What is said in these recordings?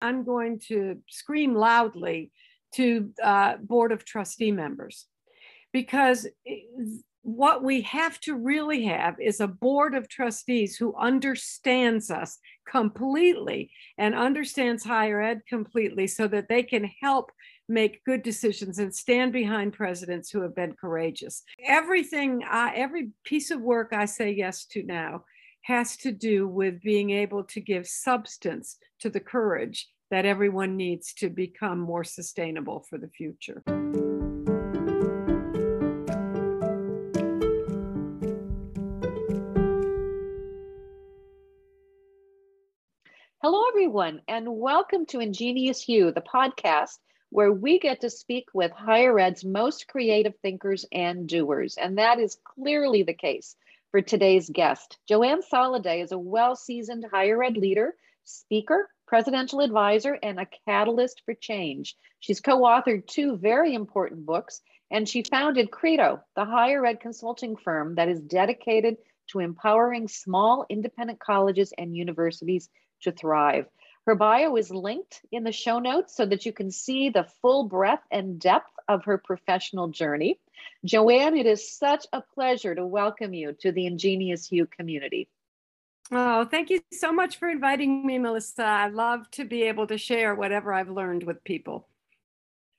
I'm going to scream loudly to uh, Board of Trustee members because what we have to really have is a board of trustees who understands us completely and understands higher ed completely so that they can help make good decisions and stand behind presidents who have been courageous. Everything, uh, every piece of work I say yes to now has to do with being able to give substance to the courage that everyone needs to become more sustainable for the future. Hello, everyone, and welcome to Ingenious You, the podcast where we get to speak with higher ed's most creative thinkers and doers. And that is clearly the case for today's guest. Joanne Soliday is a well seasoned higher ed leader, speaker, presidential advisor, and a catalyst for change. She's co authored two very important books, and she founded Credo, the higher ed consulting firm that is dedicated to empowering small independent colleges and universities to thrive. Her bio is linked in the show notes so that you can see the full breadth and depth of her professional journey. Joanne, it is such a pleasure to welcome you to the Ingenious You community. Oh, thank you so much for inviting me, Melissa. I love to be able to share whatever I've learned with people.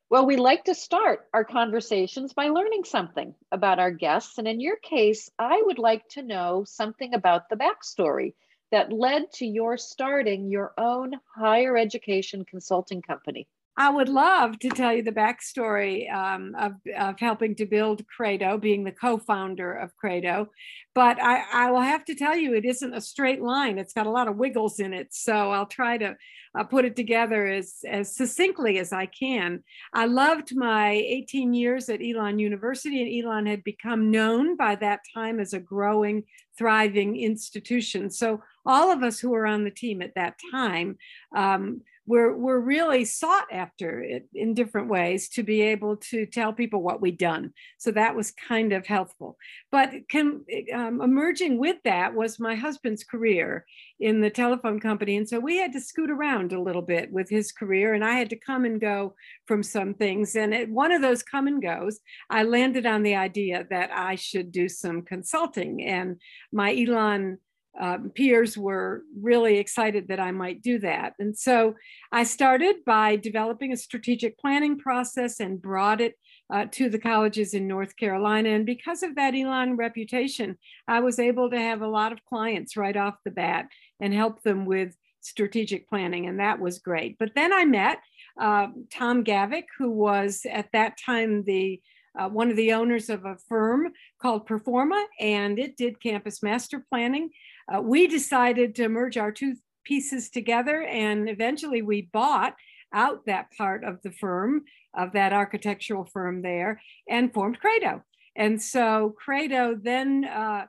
Well, we like to start our conversations by learning something about our guests. And in your case, I would like to know something about the backstory that led to your starting your own higher education consulting company? I would love to tell you the backstory um, of, of helping to build Credo, being the co founder of Credo. But I, I, will have to tell you, it isn't a straight line. It's got a lot of wiggles in it. So I'll try to uh, put it together as, as succinctly as I can. I loved my 18 years at Elon University, and Elon had become known by that time as a growing, thriving institution. So all of us who were on the team at that time um, were, were really sought after in different ways to be able to tell people what we'd done. So that was kind of helpful. But can, um, emerging with that was my husband's career in the telephone company. And so we had to scoot around a little bit with his career, and I had to come and go from some things. And at one of those come and goes, I landed on the idea that I should do some consulting. And my Elon um, peers were really excited that I might do that. And so I started by developing a strategic planning process and brought it uh, to the colleges in North Carolina. And because of that Elon reputation, I was able to have a lot of clients right off the bat and help them with strategic planning. And that was great. But then I met uh, Tom Gavick, who was at that time the uh, one of the owners of a firm called Performa, and it did campus master planning uh, we decided to merge our two pieces together and eventually we bought out that part of the firm, of that architectural firm there, and formed Credo. And so Credo then, uh,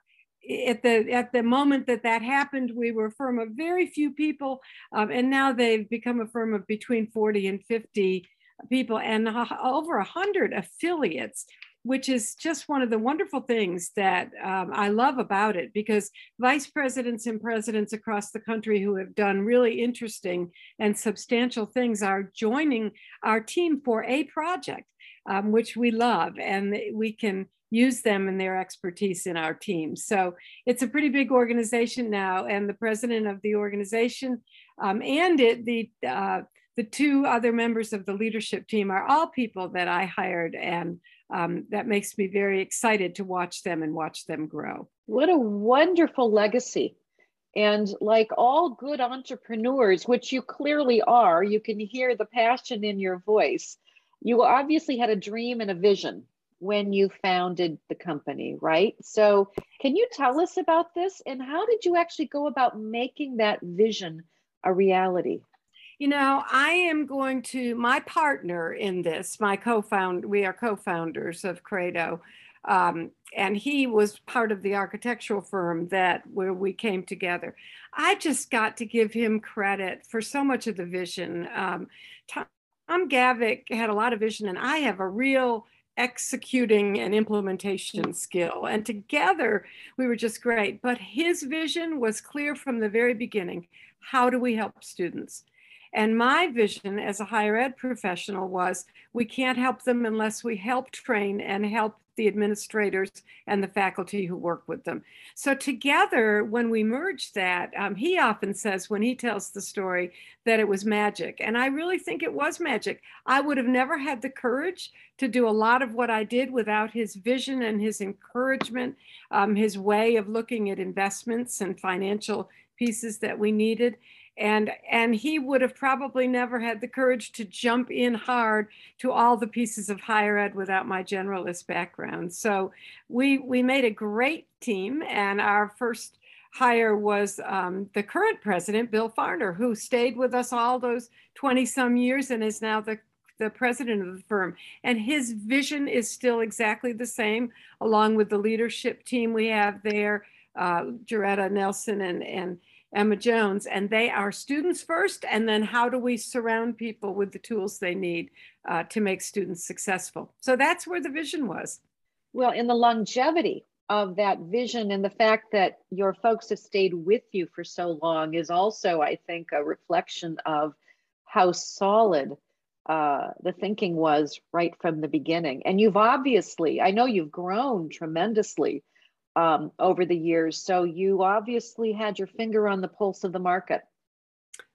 at the at the moment that that happened, we were a firm of very few people, um, and now they've become a firm of between 40 and 50 people and over 100 affiliates which is just one of the wonderful things that um, I love about it because vice presidents and presidents across the country who have done really interesting and substantial things are joining our team for a project, um, which we love, and we can use them and their expertise in our team. So it's a pretty big organization now, and the president of the organization um, and it, the uh, the two other members of the leadership team are all people that I hired and um, that makes me very excited to watch them and watch them grow. What a wonderful legacy. And like all good entrepreneurs, which you clearly are, you can hear the passion in your voice. You obviously had a dream and a vision when you founded the company, right? So, can you tell us about this and how did you actually go about making that vision a reality? You know, I am going to, my partner in this, my co founder, we are co founders of Credo. Um, and he was part of the architectural firm that where we came together. I just got to give him credit for so much of the vision. Um, Tom Gavick had a lot of vision, and I have a real executing and implementation skill. And together we were just great. But his vision was clear from the very beginning. How do we help students? And my vision as a higher ed professional was we can't help them unless we help train and help the administrators and the faculty who work with them. So together, when we merged that, um, he often says when he tells the story that it was magic. And I really think it was magic. I would have never had the courage to do a lot of what I did without his vision and his encouragement, um, his way of looking at investments and financial pieces that we needed and and he would have probably never had the courage to jump in hard to all the pieces of higher ed without my generalist background. So we we made a great team and our first hire was um, the current president bill farner who stayed with us all those 20 some years and is now the the president of the firm. And his vision is still exactly the same along with the leadership team we have there uh, Jaretta Nelson and, and Emma Jones, and they are students first, and then how do we surround people with the tools they need uh, to make students successful? So that's where the vision was. Well, in the longevity of that vision and the fact that your folks have stayed with you for so long is also, I think, a reflection of how solid uh, the thinking was right from the beginning. And you've obviously, I know you've grown tremendously um, over the years. So you obviously had your finger on the pulse of the market.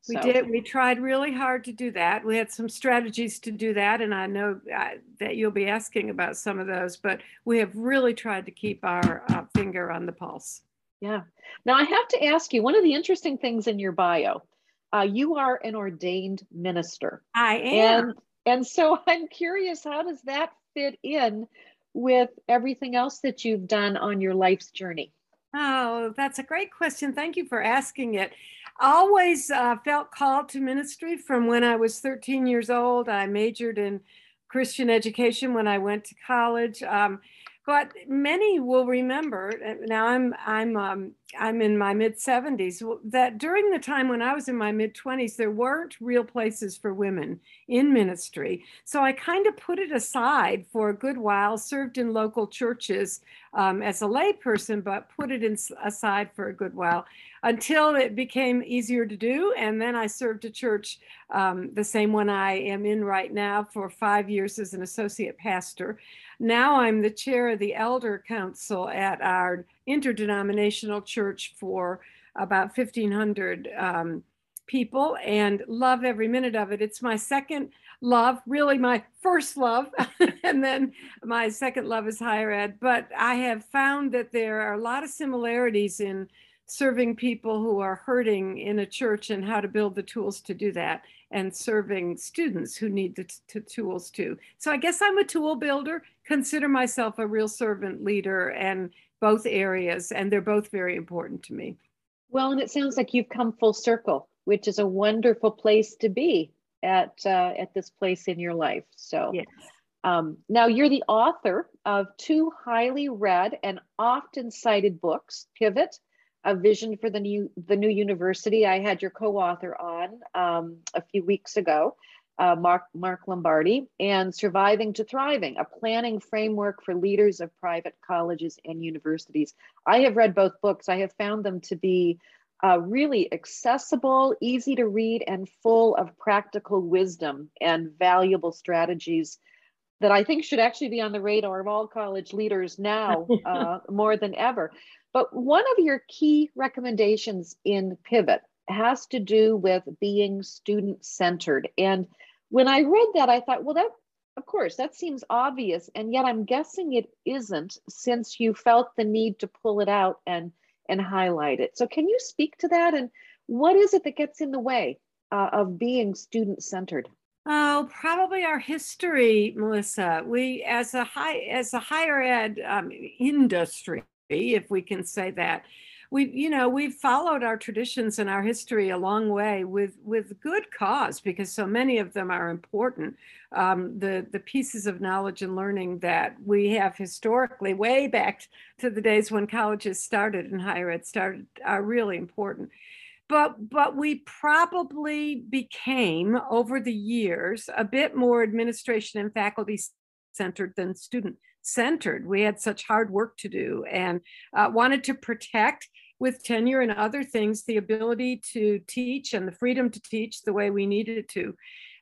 We did. We tried really hard to do that. We had some strategies to do that, and I know uh, that you'll be asking about some of those. But we have really tried to keep our uh, finger on the pulse. Yeah. Now I have to ask you one of the interesting things in your bio. Uh, you are an ordained minister. I am. And, and so I'm curious, how does that fit in with everything else that you've done on your life's journey? Oh, that's a great question. Thank you for asking it. I always uh, felt called to ministry from when I was 13 years old. I majored in Christian education when I went to college. Um, but many will remember uh, now i'm i'm um, i'm in my mid 70s that during the time when i was in my mid 20s there weren't real places for women in ministry. So i kind of put it aside for a good while served in local churches um, as a layperson but put it in, aside for a good while until it became easier to do and then i served a church um, the same one i am in right now for five years as an associate pastor now I'm the chair of the Elder Council at our interdenominational church for about 1,500 um, people and love every minute of it. It's my second love, really my first love, and then my second love is higher ed. But I have found that there are a lot of similarities in serving people who are hurting in a church and how to build the tools to do that and serving students who need the t- tools too. So I guess I'm a tool builder, consider myself a real servant leader and both areas, and they're both very important to me. Well, and it sounds like you've come full circle, which is a wonderful place to be at uh, at this place in your life. So, yes. um, now you're the author of two highly read and often cited books: Pivot a vision for the new the new university. I had your co-author on um, a few weeks ago, uh, Mark Mark Lombardi, and Surviving to Thriving, a planning framework for leaders of private colleges and universities. I have read both books. I have found them to be uh, really accessible, easy to read, and full of practical wisdom and valuable strategies that I think should actually be on the radar of all college leaders now uh, more than ever. But one of your key recommendations in Pivot has to do with being student centered. And when I read that, I thought, well, that, of course, that seems obvious. And yet I'm guessing it isn't since you felt the need to pull it out and, and highlight it. So can you speak to that? And what is it that gets in the way uh, of being student centered? Oh, probably our history, Melissa. We, as a high, as a higher ed um, industry, if we can say that. We, you know, we've followed our traditions and our history a long way with with good cause because so many of them are important. Um, the the pieces of knowledge and learning that we have historically, way back to the days when colleges started and higher ed started, are really important but but we probably became over the years a bit more administration and faculty centered than student centered. We had such hard work to do and uh, wanted to protect with tenure and other things, the ability to teach and the freedom to teach the way we needed to.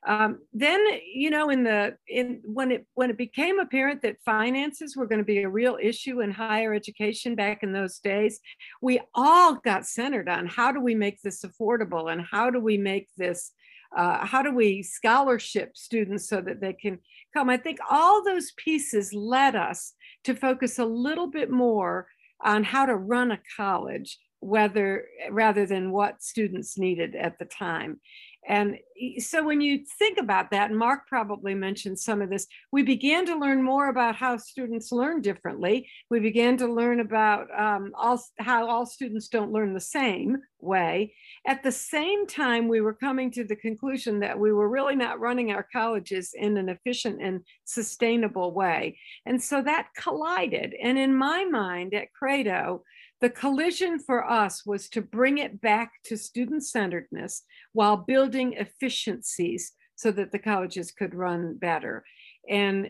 Um, then, you know, in the in when it when it became apparent that finances were going to be a real issue in higher education back in those days, we all got centered on how do we make this affordable and how do we make this uh, how do we scholarship students so that they can come? I think all those pieces led us to focus a little bit more on how to run a college, whether rather than what students needed at the time. And so when you think about that, Mark probably mentioned some of this, we began to learn more about how students learn differently. We began to learn about um, all, how all students don't learn the same way. At the same time, we were coming to the conclusion that we were really not running our colleges in an efficient and sustainable way. And so that collided. And in my mind at Credo, the collision for us was to bring it back to student centeredness while building efficiencies so that the colleges could run better. And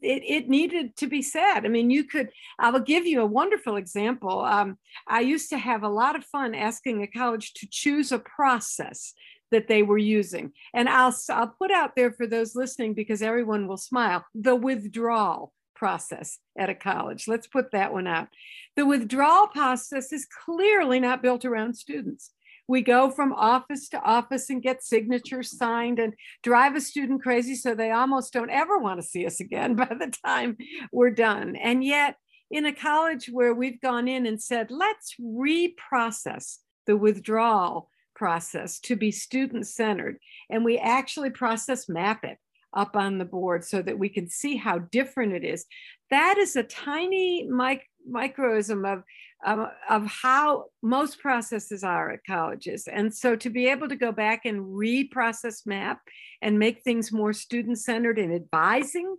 it, it needed to be said. I mean, you could, I will give you a wonderful example. Um, I used to have a lot of fun asking a college to choose a process that they were using. And I'll, I'll put out there for those listening because everyone will smile the withdrawal process at a college. Let's put that one out. The withdrawal process is clearly not built around students. We go from office to office and get signatures signed and drive a student crazy so they almost don't ever want to see us again by the time we're done. And yet, in a college where we've gone in and said, let's reprocess the withdrawal process to be student centered, and we actually process map it up on the board so that we can see how different it is. That is a tiny mic- microism of, of, of how most processes are at colleges. And so to be able to go back and reprocess MAP and make things more student centered in advising,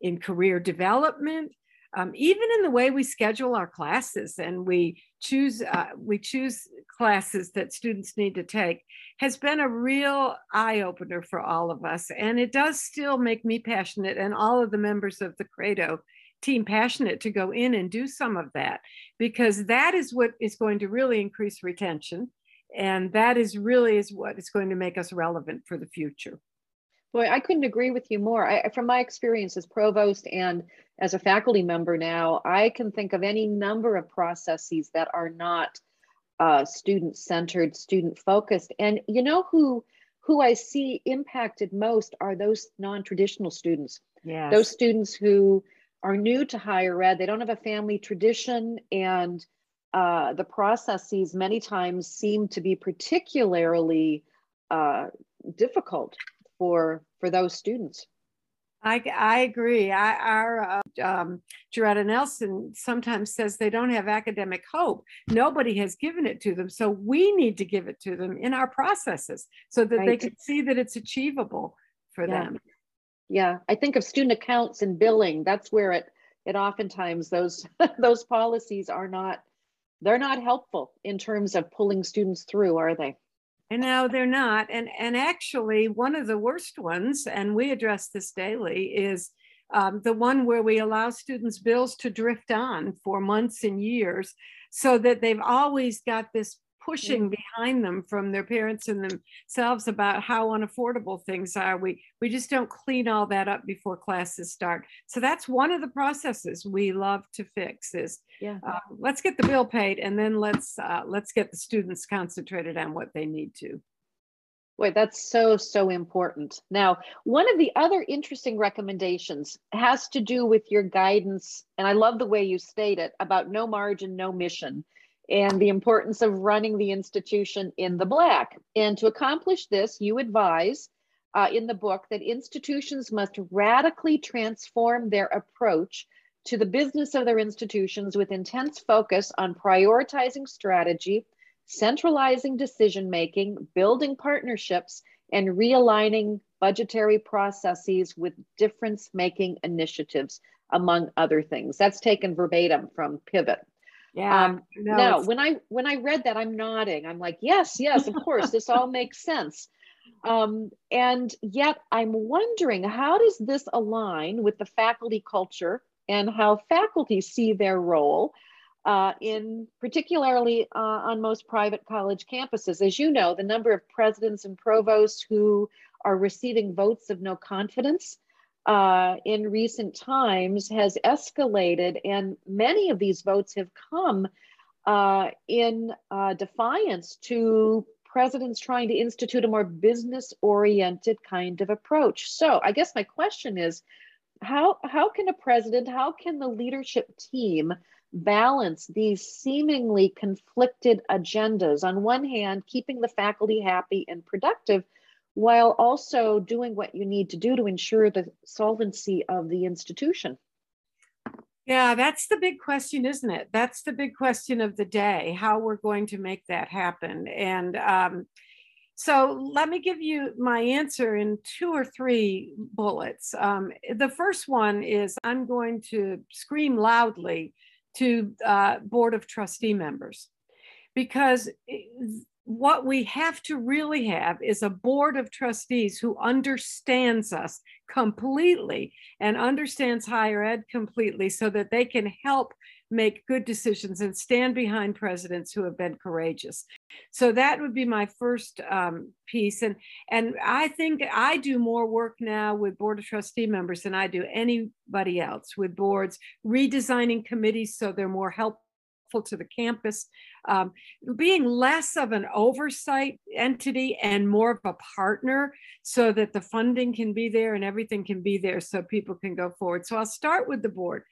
in career development, um, even in the way we schedule our classes and we choose uh, we choose classes that students need to take has been a real eye opener for all of us. And it does still make me passionate and all of the members of the credo team passionate to go in and do some of that because that is what is going to really increase retention and that is really is what is going to make us relevant for the future Boy, I couldn't agree with you more. I, from my experience as provost and as a faculty member now, I can think of any number of processes that are not uh, student centered, student focused. And you know who who I see impacted most are those non traditional students. Yeah. Those students who are new to higher ed, they don't have a family tradition, and uh, the processes many times seem to be particularly uh, difficult for for those students. I, I agree. I, our uh, um, Jaretta Nelson sometimes says they don't have academic hope. Nobody has given it to them. So we need to give it to them in our processes so that right. they can see that it's achievable for yeah. them. Yeah, I think of student accounts and billing. That's where it it oftentimes those those policies are not they're not helpful in terms of pulling students through, are they? And no, they're not. And and actually, one of the worst ones, and we address this daily, is um, the one where we allow students' bills to drift on for months and years, so that they've always got this pushing mm. behind them from their parents and themselves about how unaffordable things are. We we just don't clean all that up before classes start. So that's one of the processes we love to fix. Is yeah, uh, let's get the bill paid and then let's uh, let's get the students concentrated on what they need to. Boy, that's so, so important. Now, one of the other interesting recommendations has to do with your guidance, and I love the way you state it about no margin, no mission and the importance of running the institution in the black. And to accomplish this, you advise uh, in the book that institutions must radically transform their approach to the business of their institutions with intense focus on prioritizing strategy, centralizing decision making, building partnerships, and realigning budgetary processes with difference making initiatives, among other things. That's taken verbatim from Pivot. Yeah. Um, no, now, when I when I read that, I'm nodding. I'm like, yes, yes, of course, this all makes sense. Um, and yet, I'm wondering how does this align with the faculty culture and how faculty see their role? uh, in particularly uh, on most private college campuses. As you know, the number of presidents and provosts who are receiving votes of no confidence uh, in recent times has escalated, and many of these votes have come uh, in uh, defiance to presidents trying to institute a more business oriented kind of approach. So, I guess my question is how, how can a president, how can the leadership team balance these seemingly conflicted agendas? On one hand, keeping the faculty happy and productive while also doing what you need to do to ensure the solvency of the institution? Yeah, that's the big question, isn't it? That's the big question of the day, how we're going to make that happen. And um, so let me give you my answer in two or three bullets. Um, the first one is I'm going to scream loudly to uh, Board of Trustee members because what we have to really have is a board of trustees who understands us completely and understands higher ed completely so that they can help make good decisions and stand behind presidents who have been courageous. So that would be my first um, piece and and i think i do more work now with board of trustee members than i do anybody else with boards redesigning committees so they're more helpful to the campus, um, being less of an oversight entity and more of a partner so that the funding can be there and everything can be there so people can go forward. So I'll start with the board.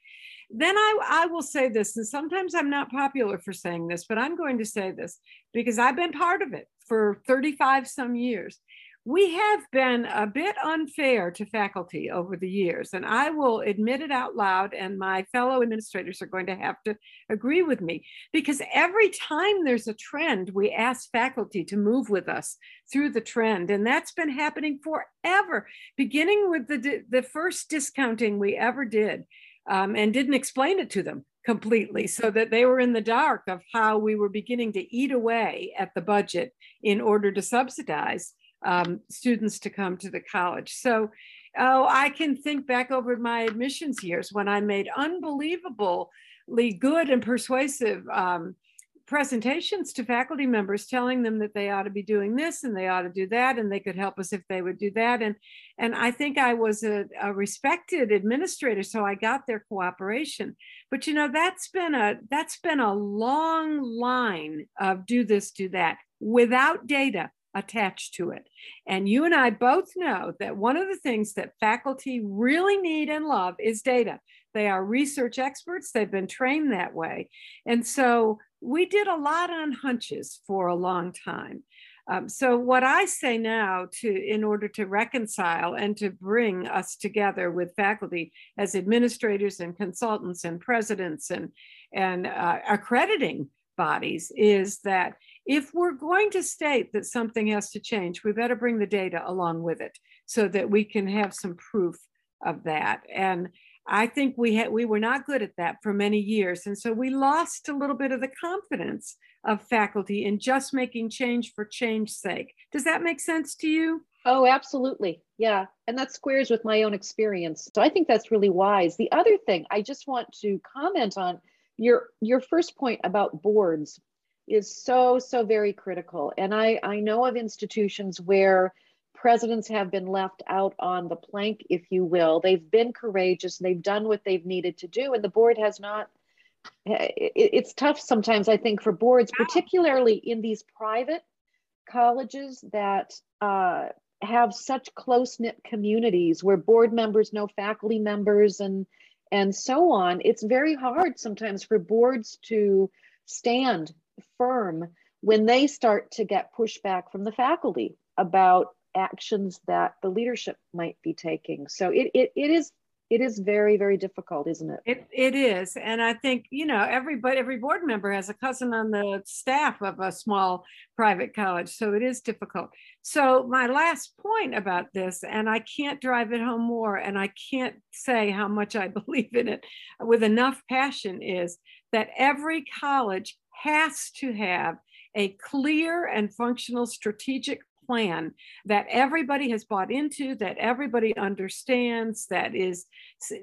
Then I, I will say this, and sometimes I'm not popular for saying this, but I'm going to say this because I've been part of it for 35 some years we have been a bit unfair to faculty over the years, and I will admit it out loud, and my fellow administrators are going to have to agree with me because every time there's a trend, we ask faculty to move with us through the trend, and that's been happening forever, beginning with the, the first discounting we ever did um, and didn't explain it to them completely so that they were in the dark of how we were beginning to eat away at the budget in order to subsidize um, students to come to the college. So, oh, I can think back over my admissions years when I made unbelievably good and persuasive um, presentations to faculty members telling them that they ought to be doing this and they ought to do that and they could help us if they would do that. And and i think i was a, a, respected administrator so i got their cooperation. But you know that's been a that's been a long line of do this do that without data attached to it. And you and I both know that one of the things that faculty really need and love is data. They are research experts, they've been trained that way. And so we did a lot on hunches for a long time. Um, so what I say now to in order to reconcile and to bring us together with faculty as administrators and consultants and presidents and and uh, accrediting bodies is that if we're going to state that something has to change, we better bring the data along with it so that we can have some proof of that. And I think we had we were not good at that for many years. And so we lost a little bit of the confidence of faculty in just making change for change's sake. Does that make sense to you? Oh, absolutely. Yeah. And that squares with my own experience. So I think that's really wise. The other thing I just want to comment on your your first point about boards is so so very critical. And i i know of institutions where presidents have been left out on the plank if you will. They've been courageous. They've done what they've needed to do and the board has not it's tough sometimes i think for boards particularly in these private colleges that uh, have such close-knit communities where board members know faculty members and and so on. It's very hard sometimes for boards to stand firm when they start to get pushback from the faculty about actions that the leadership might be taking. So it, it, it is it is very very difficult isn't it? it it is and i think you know everybody every board member has a cousin on the staff of a small private college so it is difficult so my last point about this and i can't drive it home more and i can't say how much i believe in it with enough passion is that every college has to have a clear and functional strategic plan that everybody has bought into, that everybody understands, that is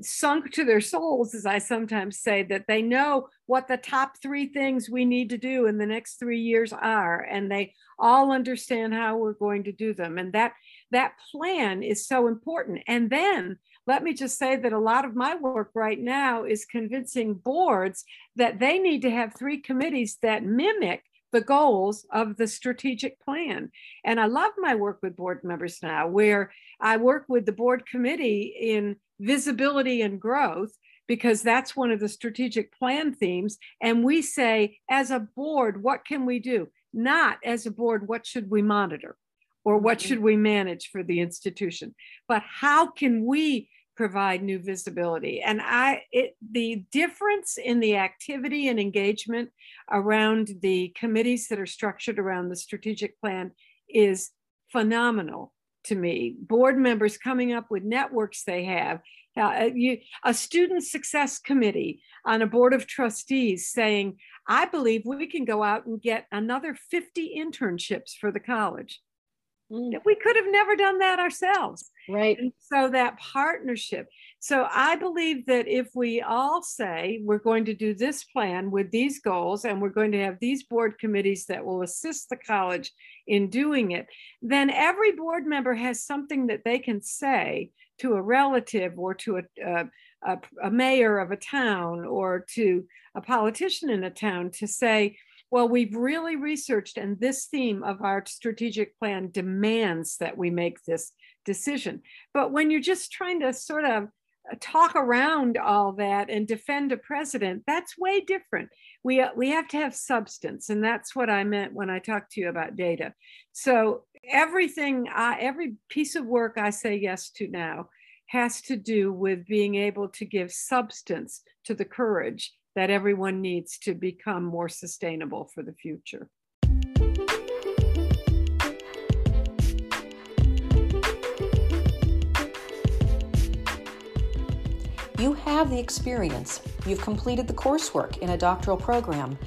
sunk to their souls, as I sometimes say, that they know what the top three things we need to do in the next three years are, and they all understand how we're going to do them. And that that plan is so important. And then let me just say that a lot of my work right now is convincing boards that they need to have three committees that mimic the goals of the strategic plan. And I love my work with board members now, where I work with the board committee in visibility and growth, because that's one of the strategic plan themes. And we say, as a board, what can we do? Not as a board, what should we monitor? Or what mm-hmm. should we manage for the institution? But how can we provide new visibility. And i it the difference in the activity and engagement around the committees that are structured around the strategic plan is phenomenal to me. Board members coming up with networks they have. Uh, you, a student success committee on a board of trustees saying i believe we can go out and get another 50 internships for the college Mm. We could have never done that ourselves. Right. And so that partnership. So I believe that if we all say we're going to do this plan with these goals and we're going to have these board committees that will assist the college in doing it, then every board member has something that they can say to a relative or to a, a, a mayor of a town or to a politician in a town to say, well, we've really researched, and this theme of our strategic plan demands that we make this decision. But when you're just trying to sort of uh, talk around all that and defend a president, that's way different. We, uh, we have to have substance, and that's what I meant when I talked to you about data. So everything, I, every piece of work I say yes to now has to do with being able to give substance to the courage that everyone needs to become more sustainable for the future. You have the experience. You've completed the coursework in a doctoral program,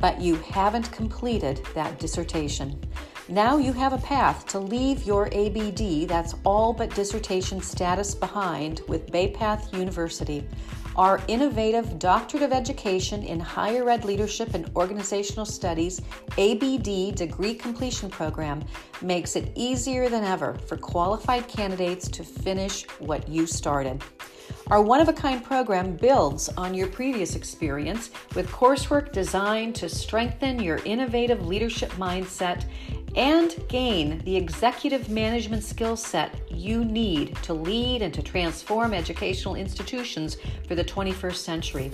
but you haven't completed that dissertation. Now you have a path to leave your ABD, that's all but dissertation status, behind with Bay Path University. Our innovative Doctorate of Education in Higher Ed Leadership and Organizational Studies ABD degree completion program makes it easier than ever for qualified candidates to finish what you started. Our one of a kind program builds on your previous experience with coursework designed to strengthen your innovative leadership mindset and gain the executive management skill set you need to lead and to transform educational institutions for the 21st century.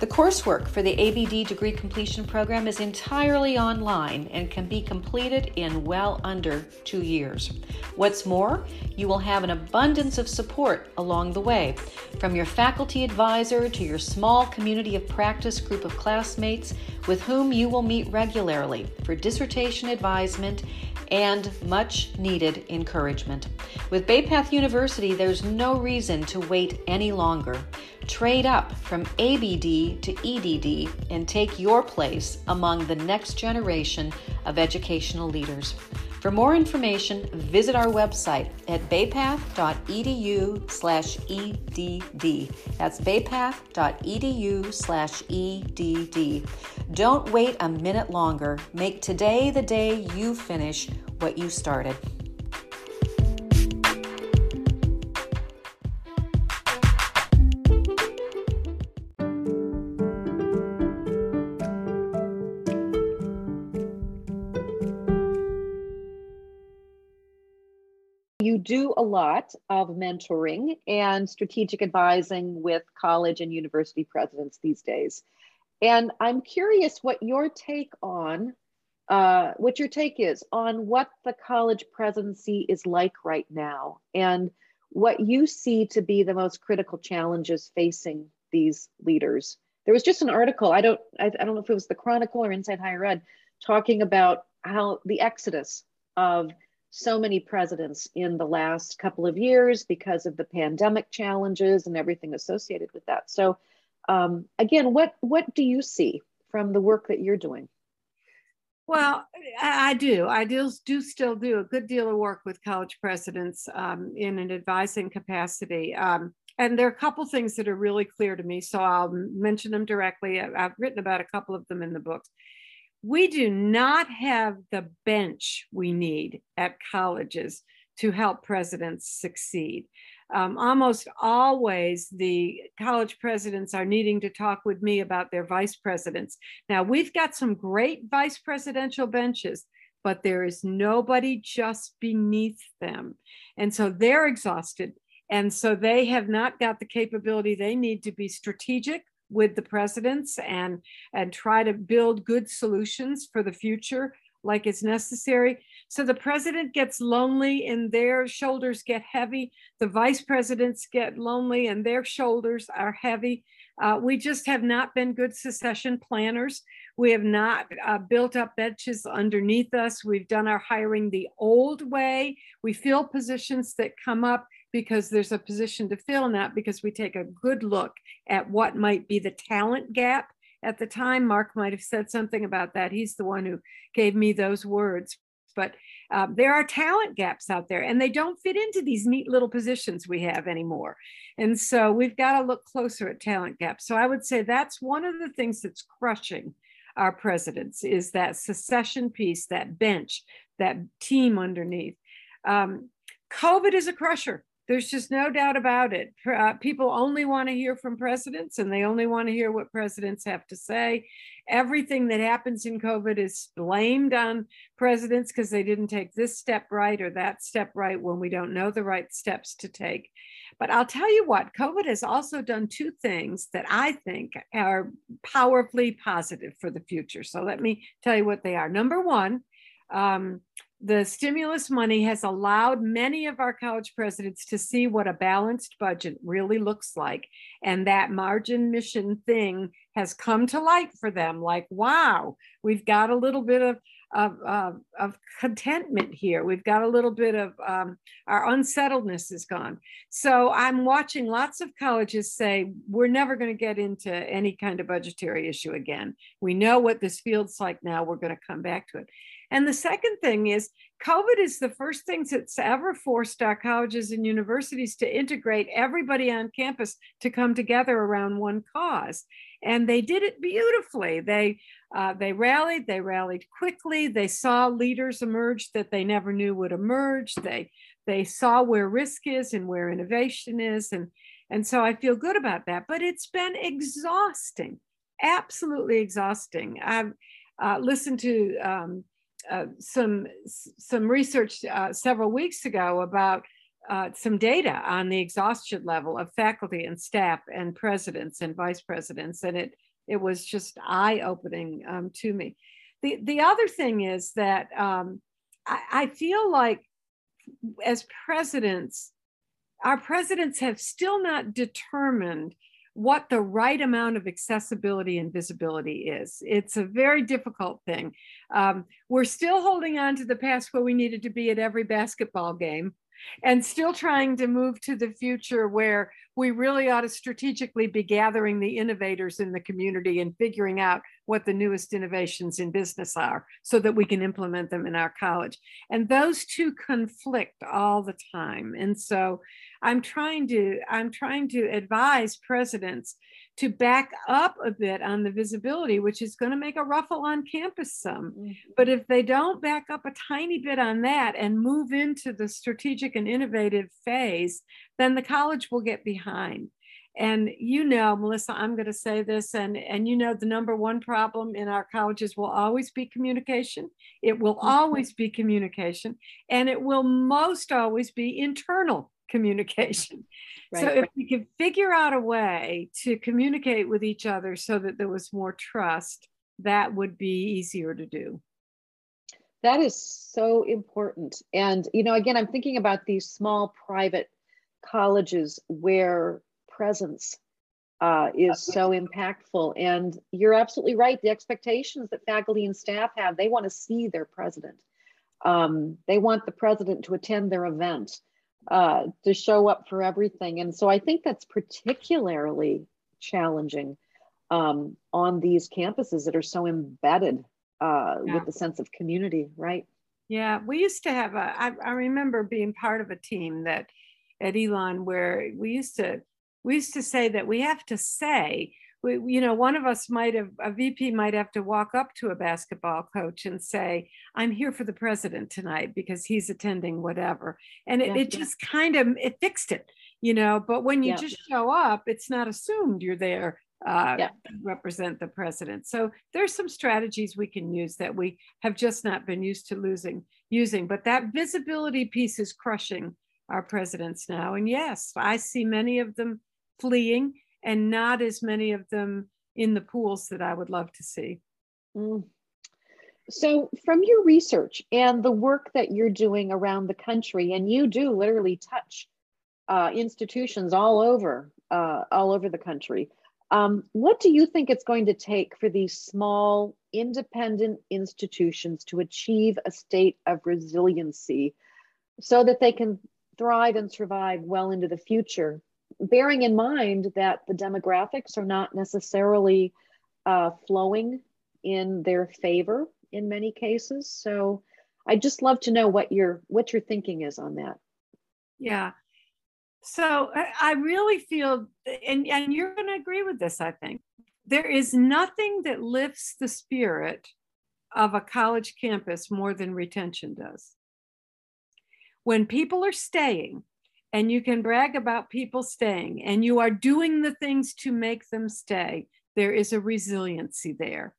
The coursework for the ABD degree completion program is entirely online and can be completed in well under two years. What's more, you will have an abundance of support along the way, from your faculty advisor to your small community of practice group of classmates with whom you will meet regularly for dissertation advisement and much needed encouragement. With Bay Path University, there's no reason to wait any longer. Trade up from ABD to EDD and take your place among the next generation of educational leaders. For more information, visit our website at baypath.edu slash EDD. That's baypath.edu slash EDD. Don't wait a minute longer. Make today the day you finish what you started. Do a lot of mentoring and strategic advising with college and university presidents these days. And I'm curious what your take on uh, what your take is on what the college presidency is like right now and what you see to be the most critical challenges facing these leaders. There was just an article, I don't, I, I don't know if it was the Chronicle or Inside Higher Ed, talking about how the exodus of so many presidents in the last couple of years because of the pandemic challenges and everything associated with that. So, um, again, what what do you see from the work that you're doing? Well, I do. I do, do still do a good deal of work with college presidents um, in an advising capacity. Um, and there are a couple things that are really clear to me, so I'll mention them directly. I've written about a couple of them in the book. We do not have the bench we need at colleges to help presidents succeed. Um, almost always the college presidents are needing to talk with me about their vice presidents. Now, we've got some great vice presidential benches, but there is nobody just beneath them. And so they're exhausted. And so they have not got the capability they need to be strategic with the presidents and, and try to build good solutions for the future like it's necessary. So the president gets lonely and their shoulders get heavy. The vice presidents get lonely and their shoulders are heavy. Uh, we just have not been good secession planners. We have not uh, built up benches underneath us. We've done our hiring the old way. We fill positions that come up because there's a position to fill, not because we take a good look at what might be the talent gap at the time. Mark might have said something about that. He's the one who gave me those words. But uh, there are talent gaps out there, and they don't fit into these neat little positions we have anymore. And so we've got to look closer at talent gaps. So I would say that's one of the things that's crushing our presidents is that succession piece, that bench, that team underneath. Um, COVID is a crusher. There's just no doubt about it. Uh, people only want to hear from presidents and they only want to hear what presidents have to say. Everything that happens in COVID is blamed on presidents because they didn't take this step right or that step right when we don't know the right steps to take. But I'll tell you what, COVID has also done two things that I think are powerfully positive for the future. So let me tell you what they are. Number one, um, the stimulus money has allowed many of our college presidents to see what a balanced budget really looks like. And that margin mission thing has come to light for them like, wow, we've got a little bit of, of, of, of contentment here. We've got a little bit of um, our unsettledness is gone. So I'm watching lots of colleges say, we're never going to get into any kind of budgetary issue again. We know what this feels like now. We're going to come back to it. And the second thing is, COVID is the first thing that's ever forced our colleges and universities to integrate everybody on campus to come together around one cause. And they did it beautifully. They uh, they rallied. They rallied quickly. They saw leaders emerge that they never knew would emerge. They they saw where risk is and where innovation is, and and so I feel good about that. But it's been exhausting, absolutely exhausting. I've uh, listened to um, uh, some some research uh, several weeks ago about uh, some data on the exhaustion level of faculty and staff and presidents and vice presidents, and it it was just eye opening um, to me. The the other thing is that um, I, I feel like as presidents, our presidents have still not determined what the right amount of accessibility and visibility is. It's a very difficult thing. Um, we're still holding on to the past where we needed to be at every basketball game and still trying to move to the future where we really ought to strategically be gathering the innovators in the community and figuring out what the newest innovations in business are so that we can implement them in our college. And those two conflict all the time. And so I'm trying to I'm trying to advise presidents to back up a bit on the visibility, which is going to make a ruffle on campus some. Mm-hmm. But if they don't back up a tiny bit on that and move into the strategic and innovative phase, then the college will get behind. And you know, Melissa, I'm going to say this, and, and you know, the number one problem in our colleges will always be communication. It will mm-hmm. always be communication, and it will most always be internal communication. Right, so if right. we could figure out a way to communicate with each other so that there was more trust, that would be easier to do. That is so important. And, you know, again, I'm thinking about these small private colleges where presence uh, is so impactful. And you're absolutely right. The expectations that faculty and staff have, they want to see their president. Um, they want the president to attend their event, uh, to show up for everything. And so I think that's particularly challenging um, on these campuses that are so embedded uh, yeah. with the sense of community, right? Yeah, we used to have a. I, I remember being part of a team that at Elon where we used to we used to say that we have to say we, you know, one of us might have, a VP might have to walk up to a basketball coach and say, I'm here for the president tonight because he's attending whatever. And it, yeah, it just kind of, it fixed it, you know, but when you yeah. just show up, it's not assumed you're there uh, yeah. represent the president. So there's some strategies we can use that we have just not been used to losing using. But that visibility piece is crushing our presidents now. And yes, I see many of them fleeing and not as many of them in the pools that I would love to see. Mm. So, from your research and the work that you're doing around the country, and you do literally touch uh, institutions all over, uh, all over the country. Um, what do you think it's going to take for these small, independent institutions to achieve a state of resiliency so that they can thrive and survive well into the future? Bearing in mind that the demographics are not necessarily uh, flowing in their favor in many cases. So I'd just love to know what your what your thinking is on that. Yeah. So I really feel, and, and you're going to agree with this, I think. There is nothing that lifts the spirit of a college campus more than retention does. When people are staying, and you can brag about people staying and you are doing the things to make them stay there is a resiliency there.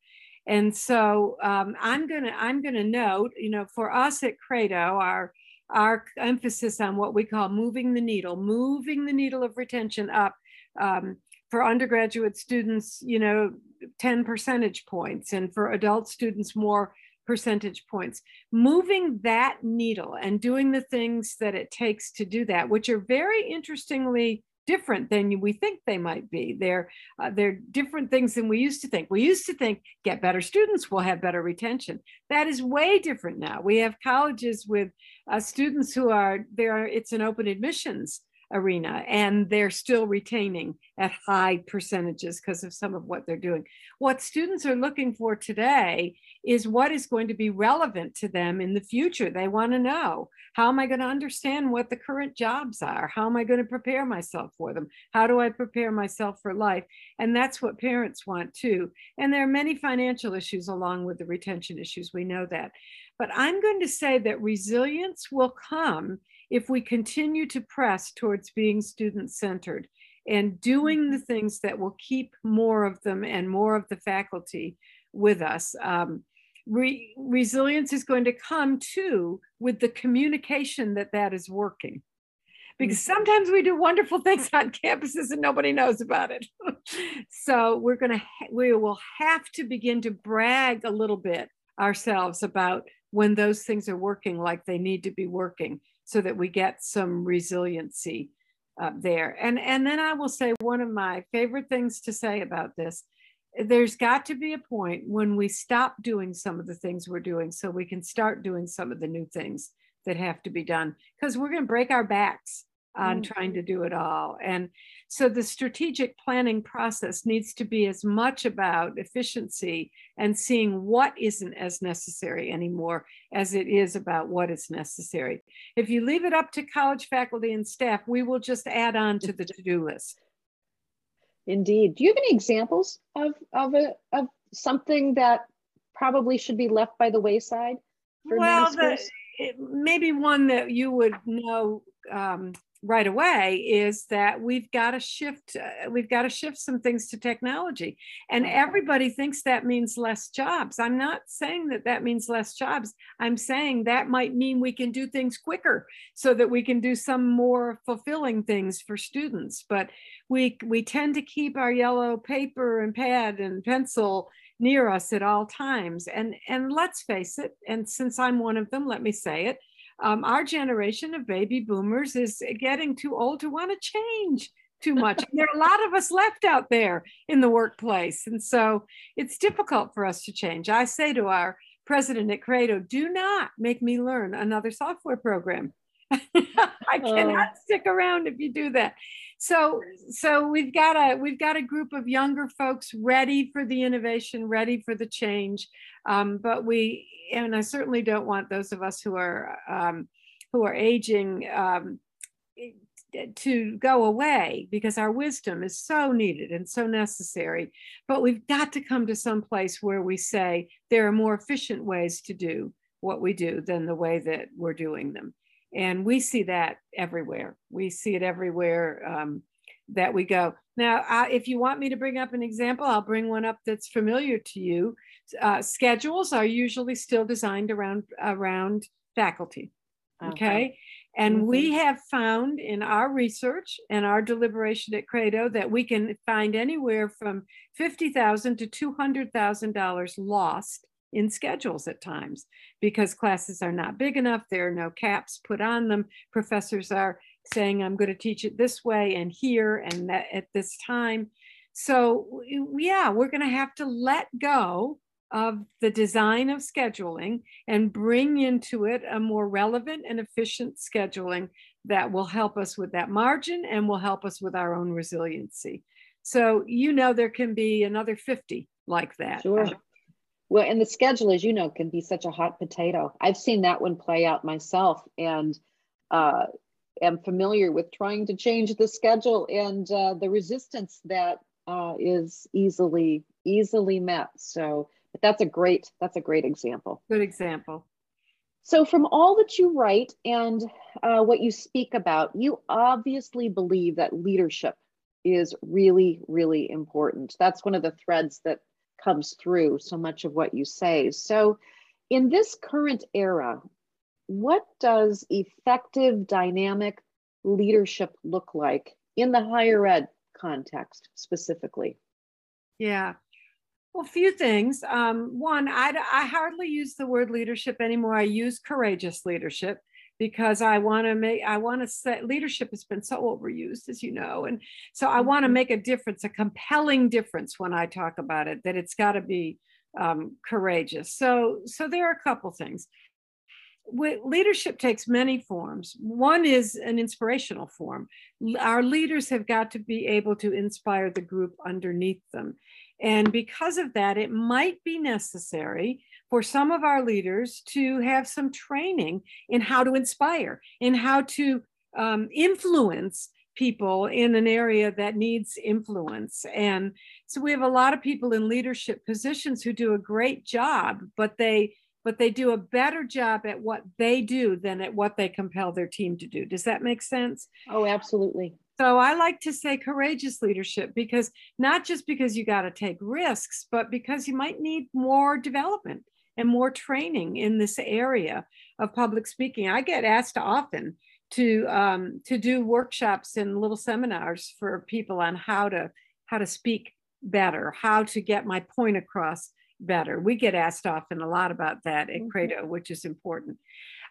And so um, i'm gonna i'm gonna note you know for us at credo our our emphasis on what we call moving the needle moving the needle of retention up um, for undergraduate students you know 10 percentage points and for adult students more percentage points. Moving that needle and doing the things that it takes to do that, which are very interestingly different than we think they might be. They're uh, they're different things than we used to think. We used to think get better students will have better retention. That is way different now. We have colleges with uh, students who are there. It's an open admissions arena and they're still retaining at high percentages because of some of what they're doing. What students are looking for today is what is going to be relevant to them in the future. They want to know how am I going to understand what the current jobs are? How am I going to prepare myself for them? How do I prepare myself for life? And that's what parents want too. And there are many financial issues along with the retention issues. We know that. But I'm going to say that resilience will come if we continue to press towards being student centered and doing the mm-hmm. things that will keep more of them and more of the faculty with us. Um, re- resilience is going to come too with the communication that that is working. Because mm-hmm. sometimes we do wonderful things on campuses and nobody knows about it. so we're going to, we will have to begin to brag a little bit ourselves about when those things are working like they need to be working so that we get some resiliency uh, there. And, and then I will say one of my favorite things to say about this there's got to be a point when we stop doing some of the things we're doing so we can start doing some of the new things that have to be done because we're going to break our backs on mm-hmm. trying to do it all. And so the strategic planning process needs to be as much about efficiency and seeing what isn't as necessary anymore as it is about what is necessary. If you leave it up to college faculty and staff, we will just add on to the to-do list. Indeed. Do you have any examples of, of, a, of something that probably should be left by the wayside? well, the, maybe one that you would know um, right away is that we've got to shift uh, we've got to shift some things to technology. And everybody thinks that means less jobs. I'm not saying that that means less jobs. I'm saying that might mean we can do things quicker so that we can do some more fulfilling things for students. But we we tend to keep our yellow paper and pad and pencil near us at all times. And and let's face it and since i'm one of them let me say it um, our generation of baby boomers is getting too old to want to change too much. there are a lot of us left out there in the workplace. And so it's difficult for us to change. I say to our president at Credo, do not make me learn another software program I cannot oh. stick around if you do that. So, so we've got a we've got a group of younger folks ready for the innovation, ready for the change. Um, but we, and I certainly don't want those of us who are um, who are aging um, to go away because our wisdom is so needed and so necessary. But we've got to come to some place where we say there are more efficient ways to do what we do than the way that we're doing them. And we see that everywhere. We see it everywhere um, that we go. Now, uh, if you want me to bring up an example, I'll bring one up that's familiar to you. Uh, schedules are usually still designed around around faculty. Okay. okay. And mm-hmm. we have found in our research and our deliberation at Credo that we can find anywhere from 50,000 to $200,000 lost in schedules at times because classes are not big enough. There are no caps put on them. Professors are saying, I'm going to teach it this way and here and that at this time. So, yeah, we're going to have to let go of the design of scheduling and bring into it a more relevant and efficient scheduling that will help us with that margin and will help us with our own resiliency. So, you know, there can be another 50 like that. Sure. Well, and the schedule, as you know, can be such a hot potato. I've seen that one play out myself and uh, am familiar with trying to change the schedule and uh, the resistance that uh, is easily easily met. So but that's a great that's a great example. Good example. So, from all that you write and uh, what you speak about, you obviously believe that leadership is really, really important. That's one of the threads that comes through so much of what you say. So, in this current era, what does effective dynamic leadership look like in the higher ed context specifically? Yeah. Well, a few things. Um, one, I, I hardly use the word leadership anymore. I use courageous leadership because I want to make, I want to say leadership has been so overused, as you know. And so I want to mm-hmm. make a difference, a compelling difference when I talk about it, that it's got to be um, courageous. So, so there are a couple things. leadership takes many forms. One is an inspirational form. Our leaders have got to be able to inspire the group underneath them. And because of that, it might be necessary for some of our leaders to have some training in how to inspire, in how to um, influence people in an area that needs influence. And so we have a lot of people in leadership positions who do a great job, but they but they do a better job at what they do than at what they compel their team to do. Does that make sense? Oh, absolutely. So I like to say courageous leadership because not just because you got to take risks, but because you might need more development and more training in this area of public speaking. I get asked often to um, to do workshops and little seminars for people on how to how to speak better, how to get my point across better. We get asked often a lot about that at mm-hmm. Credo, which is important.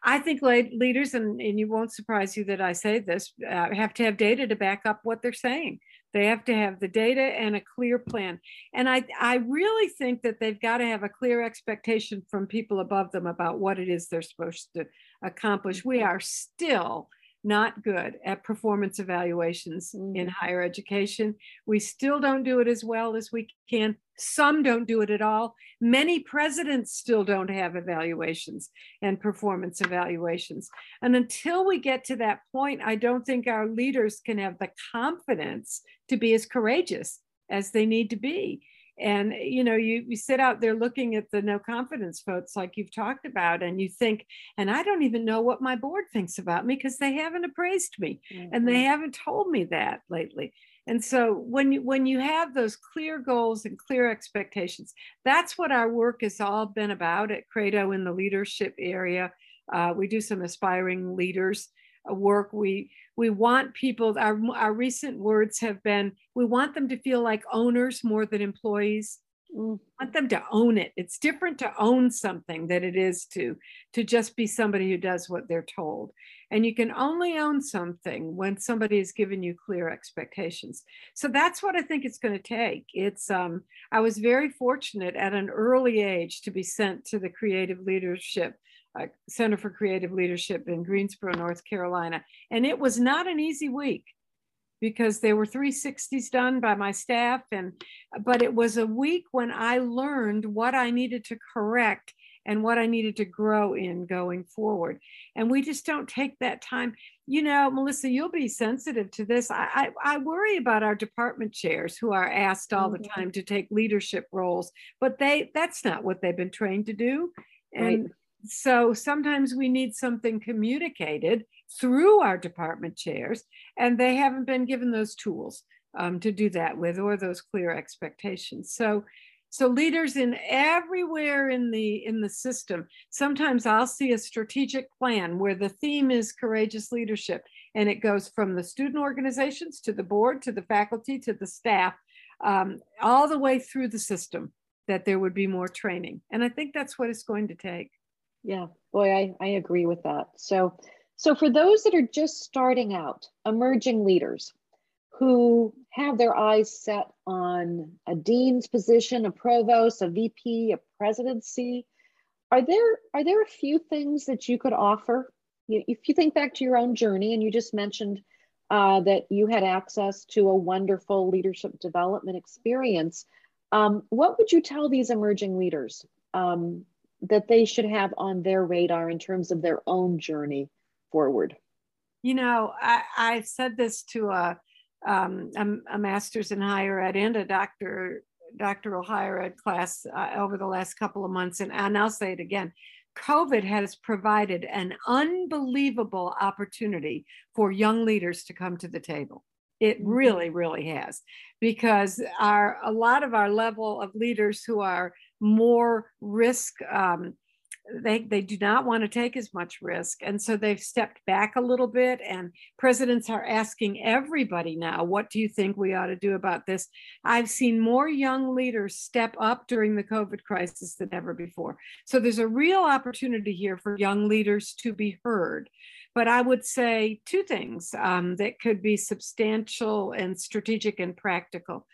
I think leaders, and, and it won't surprise you that I say this, uh, have to have data to back up what they're saying. They have to have the data and a clear plan. And I, I really think that they've got to have a clear expectation from people above them about what it is they're supposed to accomplish. We are still not good at performance evaluations mm-hmm. in higher education. We still don't do it as well as we can. Some don't do it at all. Many presidents still don't have evaluations and performance evaluations. And until we get to that point, I don't think our leaders can have the confidence to be as courageous as they need to be and you know you, you sit out there looking at the no confidence votes like you've talked about and you think and i don't even know what my board thinks about me because they haven't appraised me mm-hmm. and they mm-hmm. haven't told me that lately and so when you when you have those clear goals and clear expectations that's what our work has all been about at credo in the leadership area uh, we do some aspiring leaders work we we want people our, our recent words have been we want them to feel like owners more than employees. Mm. want them to own it. It's different to own something than it is to to just be somebody who does what they're told. And you can only own something when somebody has given you clear expectations. So that's what i think it's going to take. It's um i was very fortunate at an early age to be sent to the creative leadership uh, Center for Creative Leadership in Greensboro, North Carolina. And it was not an easy week because there were 360s done by my staff and but it was a week when I learned what I needed to correct and what I needed to grow in going forward. And we just don't take that time. You know, Melissa, you'll be sensitive to this. I, I, I worry about our department chairs who are asked all the mm-hmm. time to take leadership roles, but they that's not what they've been trained to do. And right. So sometimes we need something communicated through our department chairs, and they haven't been given those tools um, to do that with or those clear expectations. So so leaders in everywhere in the in the system sometimes i'll see a strategic plan where the theme is courageous leadership and it goes from the student organizations to the board to the faculty to the staff um, all the way through the system that there would be more training and i think that's what it's going to take yeah boy i, I agree with that so so for those that are just starting out emerging leaders who have their eyes set on a dean's position, a provost, a VP, a presidency. Are there are there a few things that you could offer? If you think back to your own journey, and you just mentioned uh, that you had access to a wonderful leadership development experience, um, what would you tell these emerging leaders um, that they should have on their radar in terms of their own journey forward? You know, I, I've said this to a um, a, a, master's in higher ed and a doctor doctoral higher ed class uh, over the last couple of months, and, and I'll say it again. COVID has provided an unbelievable opportunity for young leaders to come to the table. It mm-hmm. really, really has, because our a lot of our level of leaders who are more risk um, they they do not want to take as much risk. And so they've stepped back a little bit and presidents are asking everybody now what do you think we ought to do about this? I've seen more young leaders step up during the covid crisis than ever before. So there's a real opportunity here for young leaders to be heard. But i would say two things um, that could be substantial and strategic and practical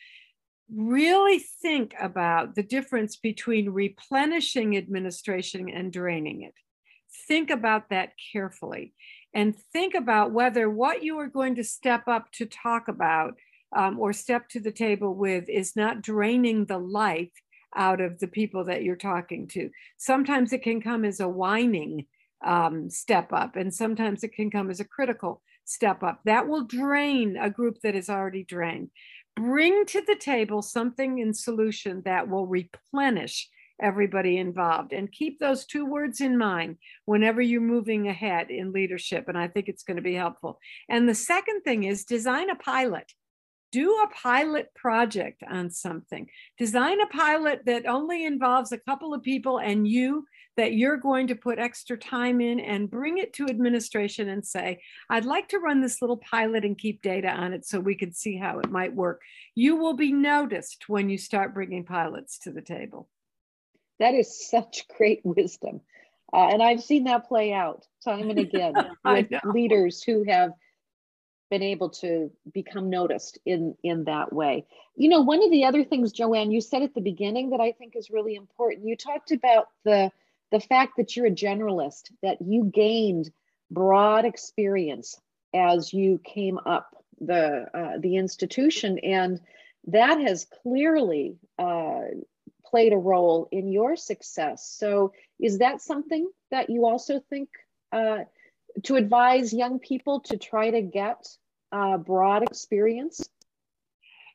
really think about the difference between replenishing administration and draining it. Think about that carefully and think about whether what you are going to step up to talk about um, or step to the table with is not draining the life out of the people that you're talking to. Sometimes it can come as a whining um, step up, and sometimes it can come as a critical step up. That will drain a group that is already drained bring to the table something in solution that will replenish everybody involved. And keep those two words in mind whenever you're moving ahead in leadership and i think it's going to be helpful. And the second thing is design a pilot do a pilot project on something design a pilot that only involves a couple of people and you that you're going to put extra time in and bring it to administration and say, I'd like to run this little pilot and keep data on it so we can see how it might work. You will be noticed when you start bringing pilots to the table. That is such great wisdom. Uh, and I've seen that play out time and again with leaders who have been able to become noticed in in that way you know one of the other things joanne you said at the beginning that i think is really important you talked about the the fact that you're a generalist, that you gained broad experience as you came up the uh, the institution, and that has clearly uh, played a role in your success. So, is that something that you also think uh, to advise young people to try to get uh, broad experience?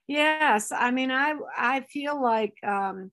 Yes, I mean, I I feel like um,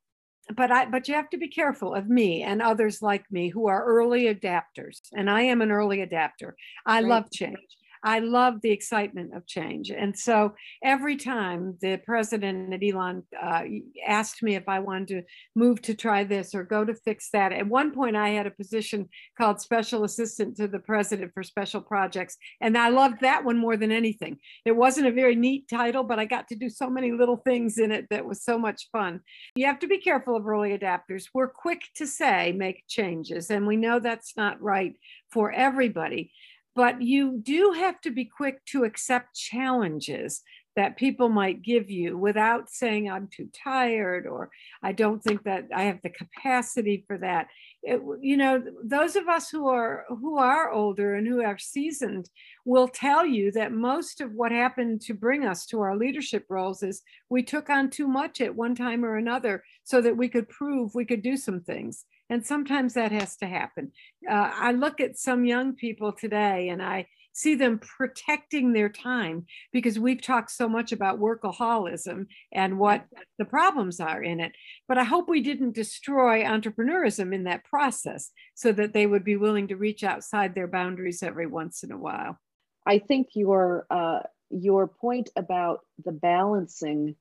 but I but you have to be careful of me and others like me who are early adapters. And I am an early adapter. I right. love change. I love the excitement of change. And so every time the president at Elon uh, asked me if I wanted to move to try this or go to fix that, at one point I had a position called special assistant to the president for special projects. And I loved that one more than anything. It wasn't a very neat title, but I got to do so many little things in it that was so much fun. You have to be careful of early adapters. We're quick to say make changes, and we know that's not right for everybody but you do have to be quick to accept challenges that people might give you without saying I'm too tired or I don't think that I have the capacity for that. It, you know, those of us who are who are older and who are seasoned will tell you that most of what happened to bring us to our leadership roles is we took on too much at one time or another so that we could prove we could do some things. And sometimes that has to happen. Uh, I look at some young people today and I see them protecting their time because we've talked so much about workaholism and what the problems are in it. But I hope we didn't destroy entrepreneurism in that process so that they would be willing to reach outside their boundaries every once in a while. I think your uh, your point about the balancing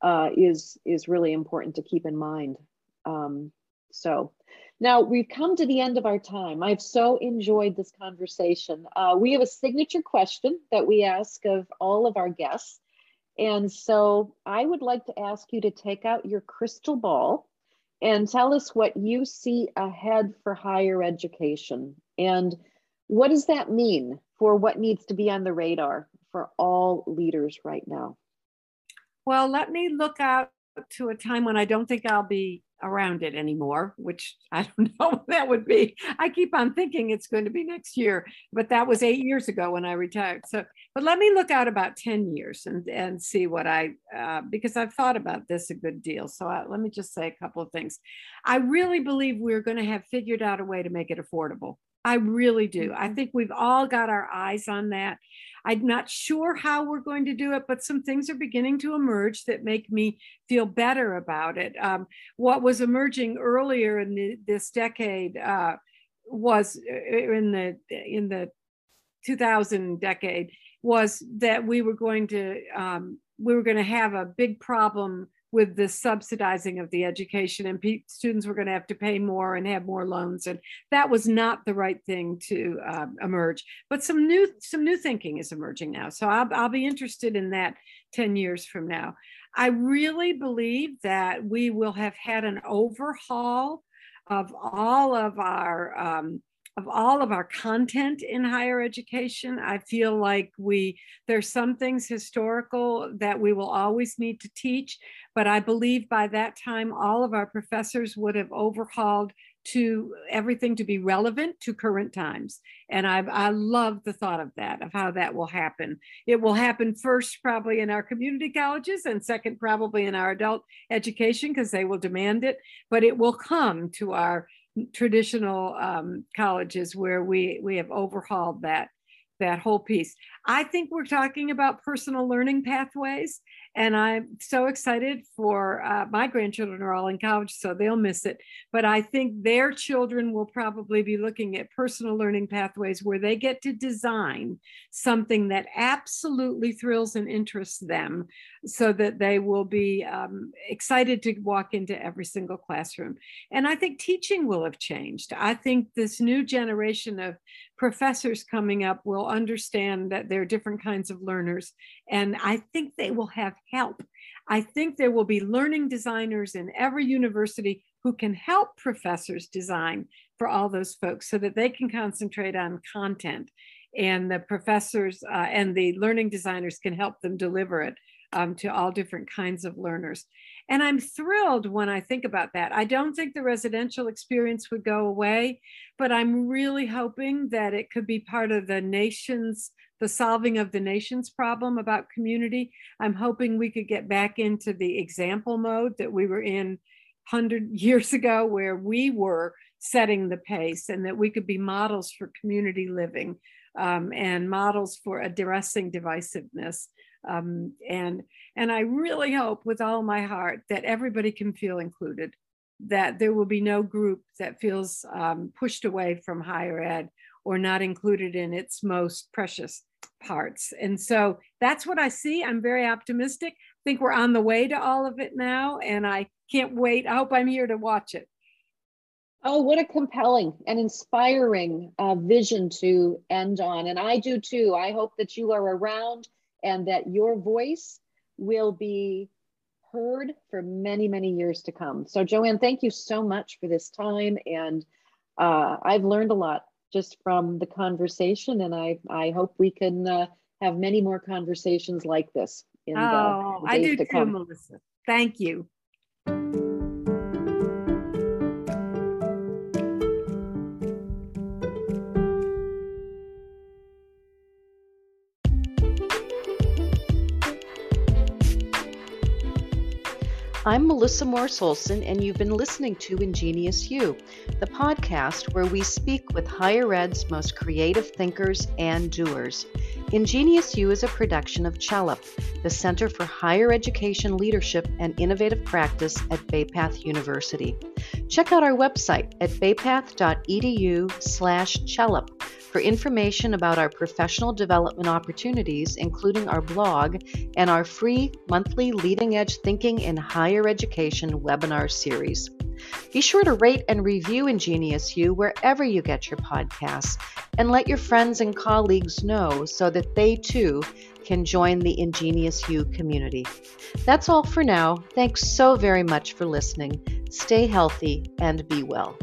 uh, is is really important to keep in mind. Um, so now we've come to the end of our time. I've so enjoyed this conversation. Uh, we have a signature question that we ask of all of our guests. And so I would like to ask you to take out your crystal ball and tell us what you see ahead for higher education. And what does that mean for what needs to be on the radar for all leaders right now? Well, let me look out to a time when I don't think I'll be around it anymore, which I don't know what that would be. I keep on thinking it's going to be next year, but that was eight years ago when I retired. So, but let me look out about 10 years and, and see what I, uh, because I've thought about this a good deal. So I, let me just say a couple of things. I really believe we're going to have figured out a way to make it affordable. I really do. I mm-hmm. think we've all got our eyes on that. I'm not sure how we're going to do it, but some things are beginning to emerge that make me feel better about it. Um, what was emerging earlier in the, this decade uh, was uh, in the in the 2000 decade was that we were going to um, we were going to have a big problem with the subsidizing of the education and pe- students were going to have to pay more and have more loans and that was not the right thing to uh, emerge. But some new some new thinking is emerging now so I'll, I'll be interested in that 10 years from now. I really believe that we will have had an overhaul of all of our um, of all of our content in higher education. I feel like we there's some things historical that we will always need to teach, but I believe by that time all of our professors would have overhauled to everything to be relevant to current times. And I, I love the thought of that, of how that will happen. It will happen first, probably in our community colleges, and second, probably in our adult education, because they will demand it. But it will come to our traditional um, colleges where we we have overhauled that that whole piece. I think we're talking about personal learning pathways and I'm so excited for uh, my grandchildren are all in college, so they'll miss it. But I think their children will probably be looking at personal learning pathways where they get to design something that absolutely thrills and interests them so that they will be um, excited to walk into every single classroom. And I think teaching will have changed. I think this new generation of professors coming up will understand that there are different kinds of learners. And I think they will have help. I think there will be learning designers in every university who can help professors design for all those folks so that they can concentrate on content and the professors uh, and the learning designers can help them deliver it um, to all different kinds of learners. And I'm thrilled when I think about that. I don't think the residential experience would go away, but I'm really hoping that it could be part of the nation's, the solving of the nation's problem about community. I'm hoping we could get back into the example mode that we were in 100 years ago, where we were setting the pace and that we could be models for community living um, and models for addressing divisiveness. Um, and and I really hope with all my heart that everybody can feel included, that there will be no group that feels um, pushed away from higher ed or not included in its most precious parts. And so that's what I see. I'm very optimistic. I think we're on the way to all of it now, and I can't wait. I hope I'm here to watch it. Oh, what a compelling and inspiring uh, vision to end on. And I do too. I hope that you are around and that your voice will be heard for many, many years to come. So, Joanne, thank you so much for this time. And uh, I've learned a lot just from the conversation, and I, I hope we can uh, have many more conversations like this in oh, the I do to too, come. Melissa. Thank you. I'm Melissa Morriss-Olson, and you've been listening to Ingenious You, the podcast where we speak with higher ed's most creative thinkers and doers. Ingenious You is a production of CHELIP, the Center for Higher Education Leadership and Innovative Practice at Bay-Path University. Check out our website at baypath.edu slash CHELIP for information about our professional development opportunities, including our blog and our free monthly Leading Edge Thinking in Higher Education webinar series. Be sure to rate and review Ingenious You wherever you get your podcasts and let your friends and colleagues know so that they too can join the Ingenious You community. That's all for now. Thanks so very much for listening. Stay healthy and be well.